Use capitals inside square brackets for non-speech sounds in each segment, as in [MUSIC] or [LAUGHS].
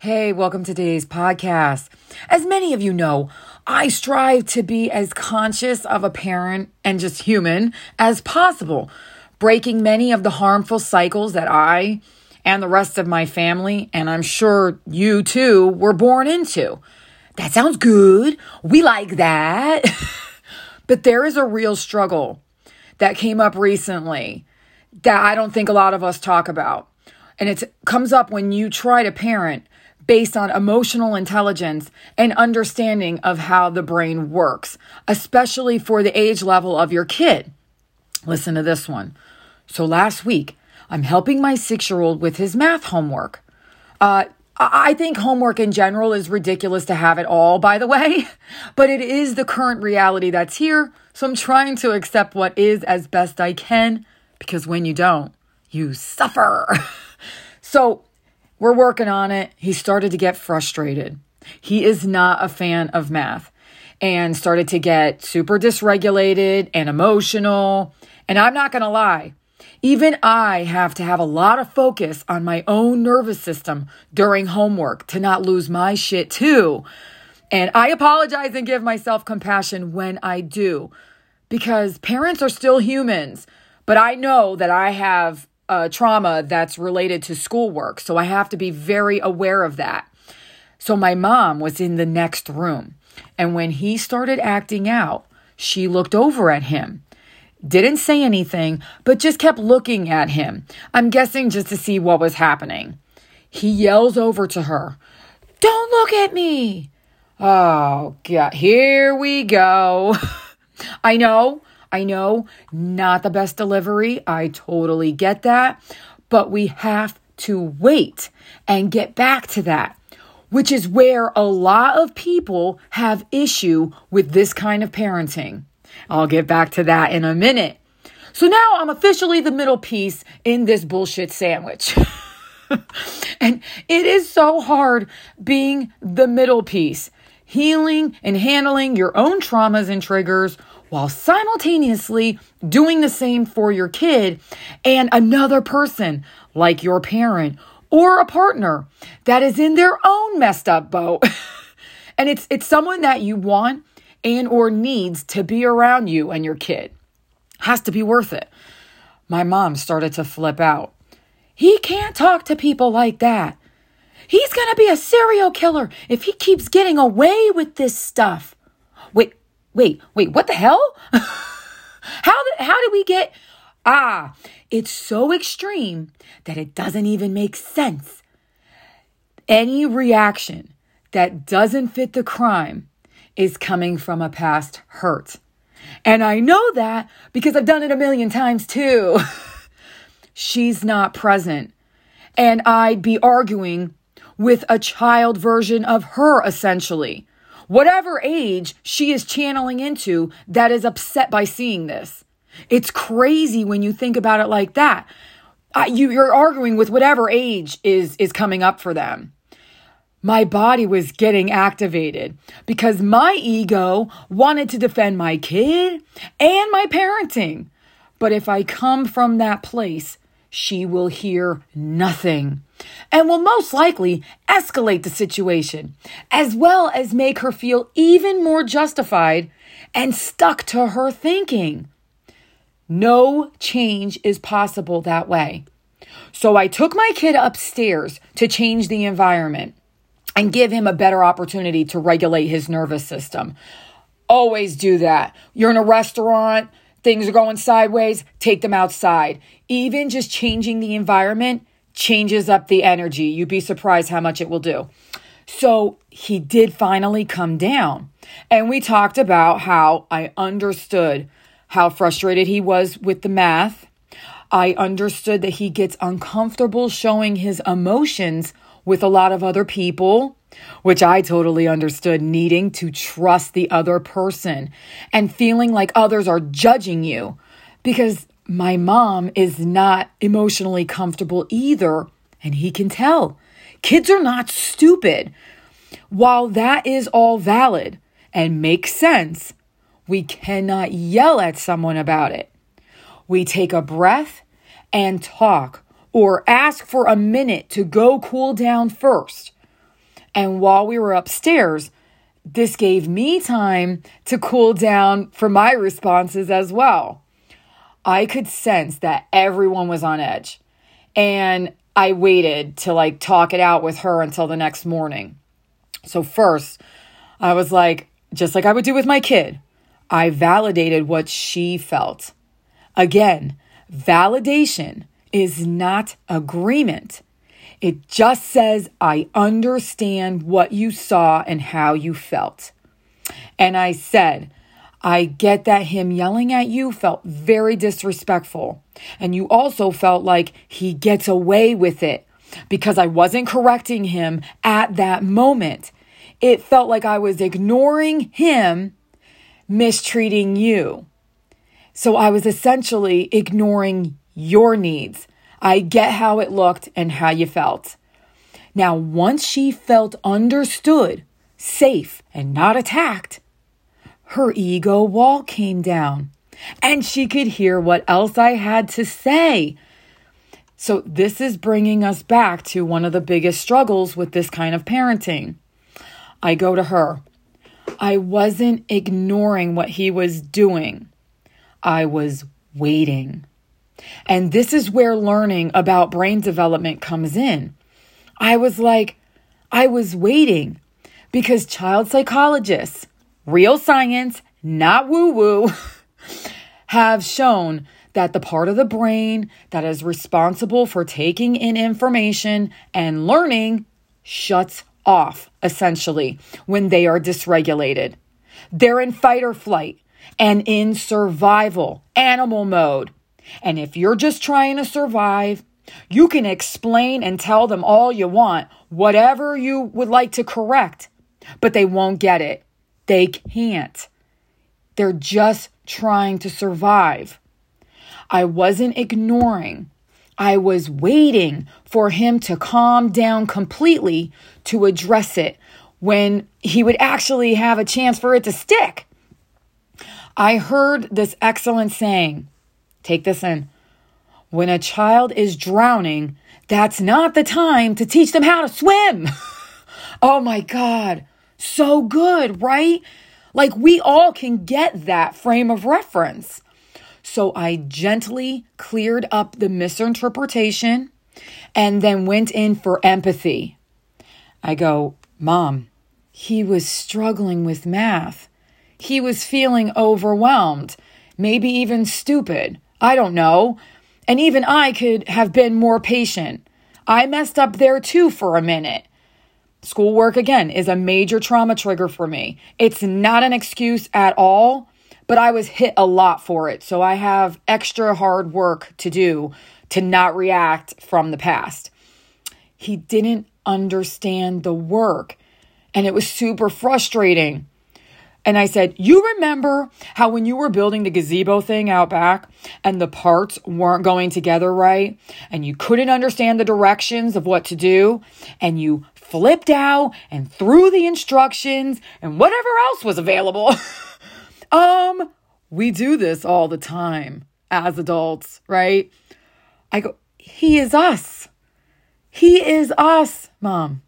Hey, welcome to today's podcast. As many of you know, I strive to be as conscious of a parent and just human as possible, breaking many of the harmful cycles that I and the rest of my family, and I'm sure you too, were born into. That sounds good. We like that. [LAUGHS] but there is a real struggle that came up recently that I don't think a lot of us talk about. And it comes up when you try to parent based on emotional intelligence and understanding of how the brain works, especially for the age level of your kid. Listen to this one. So last week, I'm helping my six year old with his math homework. Uh, I think homework in general is ridiculous to have it all, by the way, [LAUGHS] but it is the current reality that's here. So I'm trying to accept what is as best I can because when you don't, you suffer. [LAUGHS] so we're working on it. He started to get frustrated. He is not a fan of math and started to get super dysregulated and emotional. And I'm not going to lie, even I have to have a lot of focus on my own nervous system during homework to not lose my shit too. And I apologize and give myself compassion when I do because parents are still humans. But I know that I have uh, trauma that's related to schoolwork. So I have to be very aware of that. So my mom was in the next room. And when he started acting out, she looked over at him. Didn't say anything, but just kept looking at him. I'm guessing just to see what was happening. He yells over to her, Don't look at me. Oh, God. Here we go. [LAUGHS] I know I know, not the best delivery. I totally get that. But we have to wait and get back to that, which is where a lot of people have issue with this kind of parenting. I'll get back to that in a minute. So now I'm officially the middle piece in this bullshit sandwich. [LAUGHS] and it is so hard being the middle piece, healing and handling your own traumas and triggers while simultaneously doing the same for your kid and another person like your parent or a partner that is in their own messed up boat. [LAUGHS] and it's it's someone that you want and or needs to be around you and your kid. Has to be worth it. My mom started to flip out. He can't talk to people like that. He's going to be a serial killer if he keeps getting away with this stuff. Wait, wait, wait, what the hell? [LAUGHS] how how did we get? Ah, it's so extreme that it doesn't even make sense. Any reaction that doesn't fit the crime is coming from a past hurt. And I know that because I've done it a million times too. [LAUGHS] She's not present. And I'd be arguing with a child version of her essentially whatever age she is channeling into that is upset by seeing this. It's crazy when you think about it like that. Uh, you, you're arguing with whatever age is is coming up for them. My body was getting activated because my ego wanted to defend my kid and my parenting. But if I come from that place, she will hear nothing and will most likely escalate the situation, as well as make her feel even more justified and stuck to her thinking. No change is possible that way. So I took my kid upstairs to change the environment and give him a better opportunity to regulate his nervous system. Always do that. You're in a restaurant, things are going sideways, take them outside. Even just changing the environment changes up the energy. You'd be surprised how much it will do. So he did finally come down. And we talked about how I understood how frustrated he was with the math. I understood that he gets uncomfortable showing his emotions with a lot of other people, which I totally understood needing to trust the other person and feeling like others are judging you because my mom is not emotionally comfortable either, and he can tell. Kids are not stupid. While that is all valid and makes sense, we cannot yell at someone about it. We take a breath and talk or ask for a minute to go cool down first. And while we were upstairs, this gave me time to cool down for my responses as well. I could sense that everyone was on edge. And I waited to like talk it out with her until the next morning. So, first, I was like, just like I would do with my kid, I validated what she felt. Again, validation is not agreement. It just says, I understand what you saw and how you felt. And I said, I get that him yelling at you felt very disrespectful. And you also felt like he gets away with it because I wasn't correcting him at that moment. It felt like I was ignoring him, mistreating you. So I was essentially ignoring your needs. I get how it looked and how you felt. Now, once she felt understood, safe, and not attacked, her ego wall came down and she could hear what else I had to say. So, this is bringing us back to one of the biggest struggles with this kind of parenting. I go to her. I wasn't ignoring what he was doing, I was waiting. And this is where learning about brain development comes in. I was like, I was waiting because child psychologists, real science, not woo woo, [LAUGHS] have shown that the part of the brain that is responsible for taking in information and learning shuts off essentially when they are dysregulated. They're in fight or flight and in survival, animal mode. And if you're just trying to survive, you can explain and tell them all you want, whatever you would like to correct, but they won't get it. They can't. They're just trying to survive. I wasn't ignoring. I was waiting for him to calm down completely to address it when he would actually have a chance for it to stick. I heard this excellent saying Take this in. When a child is drowning, that's not the time to teach them how to swim. [LAUGHS] oh my God. So good, right? Like we all can get that frame of reference. So I gently cleared up the misinterpretation and then went in for empathy. I go, Mom, he was struggling with math. He was feeling overwhelmed, maybe even stupid. I don't know. And even I could have been more patient. I messed up there too for a minute. Schoolwork, again, is a major trauma trigger for me. It's not an excuse at all, but I was hit a lot for it. So I have extra hard work to do to not react from the past. He didn't understand the work, and it was super frustrating. And I said, You remember how when you were building the gazebo thing out back and the parts weren't going together right and you couldn't understand the directions of what to do and you flipped out and threw the instructions and whatever else was available? [LAUGHS] um, we do this all the time as adults, right? I go, He is us. He is us, mom.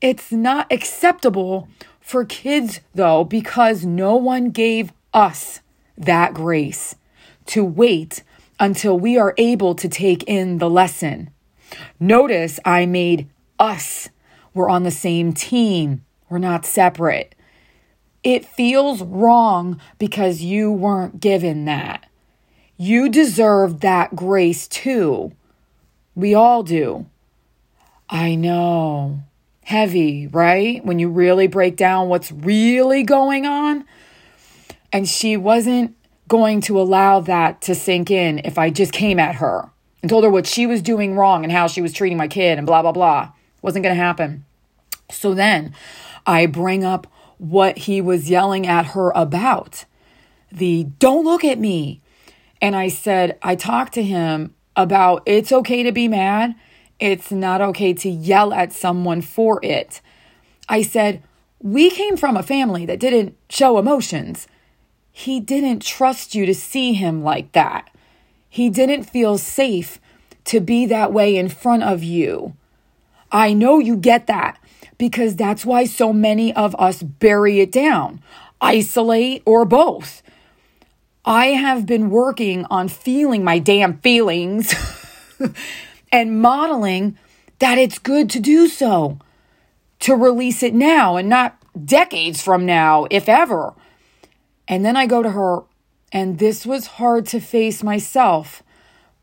It's not acceptable for kids, though, because no one gave us that grace to wait until we are able to take in the lesson. Notice I made us. We're on the same team, we're not separate. It feels wrong because you weren't given that. You deserve that grace too. We all do. I know heavy, right? When you really break down what's really going on. And she wasn't going to allow that to sink in if I just came at her and told her what she was doing wrong and how she was treating my kid and blah, blah, blah. Wasn't going to happen. So then I bring up what he was yelling at her about the don't look at me. And I said, I talked to him about it's okay to be mad it's not okay to yell at someone for it. I said, We came from a family that didn't show emotions. He didn't trust you to see him like that. He didn't feel safe to be that way in front of you. I know you get that, because that's why so many of us bury it down, isolate, or both. I have been working on feeling my damn feelings [LAUGHS] and modeling that it's good to do so, to release it now and not decades from now, if ever. And then I go to her, and this was hard to face myself,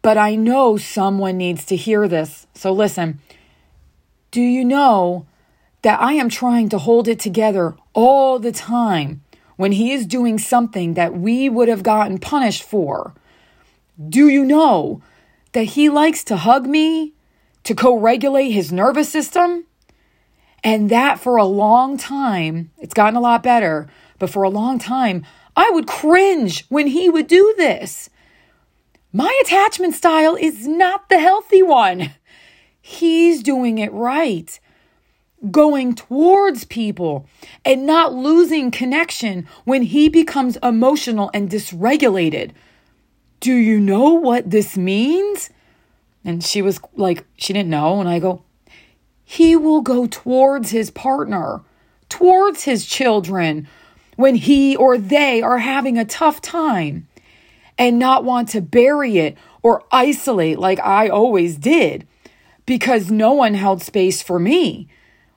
but I know someone needs to hear this. So listen. Do you know that I am trying to hold it together all the time when he is doing something that we would have gotten punished for? Do you know that he likes to hug me to co regulate his nervous system? And that for a long time, it's gotten a lot better, but for a long time, I would cringe when he would do this. My attachment style is not the healthy one. [LAUGHS] He's doing it right. Going towards people and not losing connection when he becomes emotional and dysregulated. Do you know what this means? And she was like, she didn't know. And I go, he will go towards his partner, towards his children when he or they are having a tough time and not want to bury it or isolate like I always did because no one held space for me.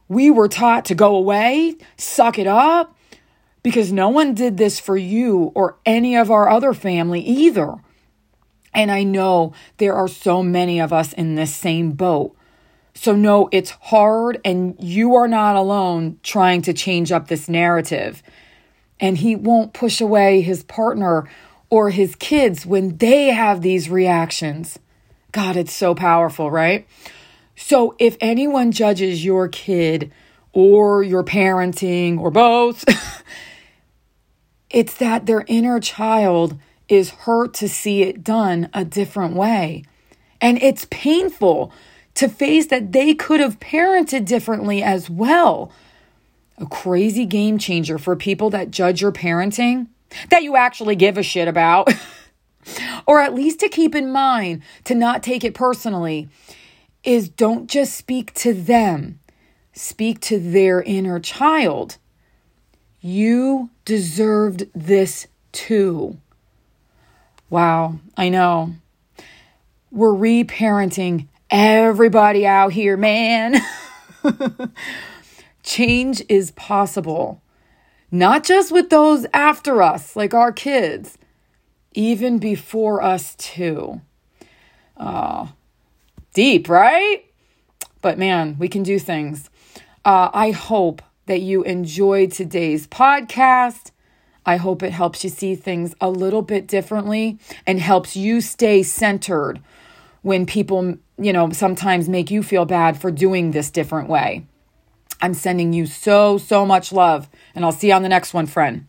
We were taught to go away, suck it up, because no one did this for you or any of our other family either. And I know there are so many of us in this same boat. So, no, it's hard, and you are not alone trying to change up this narrative. And he won't push away his partner or his kids when they have these reactions. God, it's so powerful, right? So, if anyone judges your kid or your parenting or both, [LAUGHS] it's that their inner child is hurt to see it done a different way. And it's painful to face that they could have parented differently as well. A crazy game changer for people that judge your parenting that you actually give a shit about. [LAUGHS] or at least to keep in mind to not take it personally is don't just speak to them, speak to their inner child. You deserved this too. Wow, I know. We're reparenting everybody out here, man. [LAUGHS] Change is possible, not just with those after us, like our kids, even before us, too. Uh, deep, right? But man, we can do things. Uh, I hope that you enjoyed today's podcast. I hope it helps you see things a little bit differently and helps you stay centered when people, you know, sometimes make you feel bad for doing this different way. I'm sending you so, so much love, and I'll see you on the next one, friend.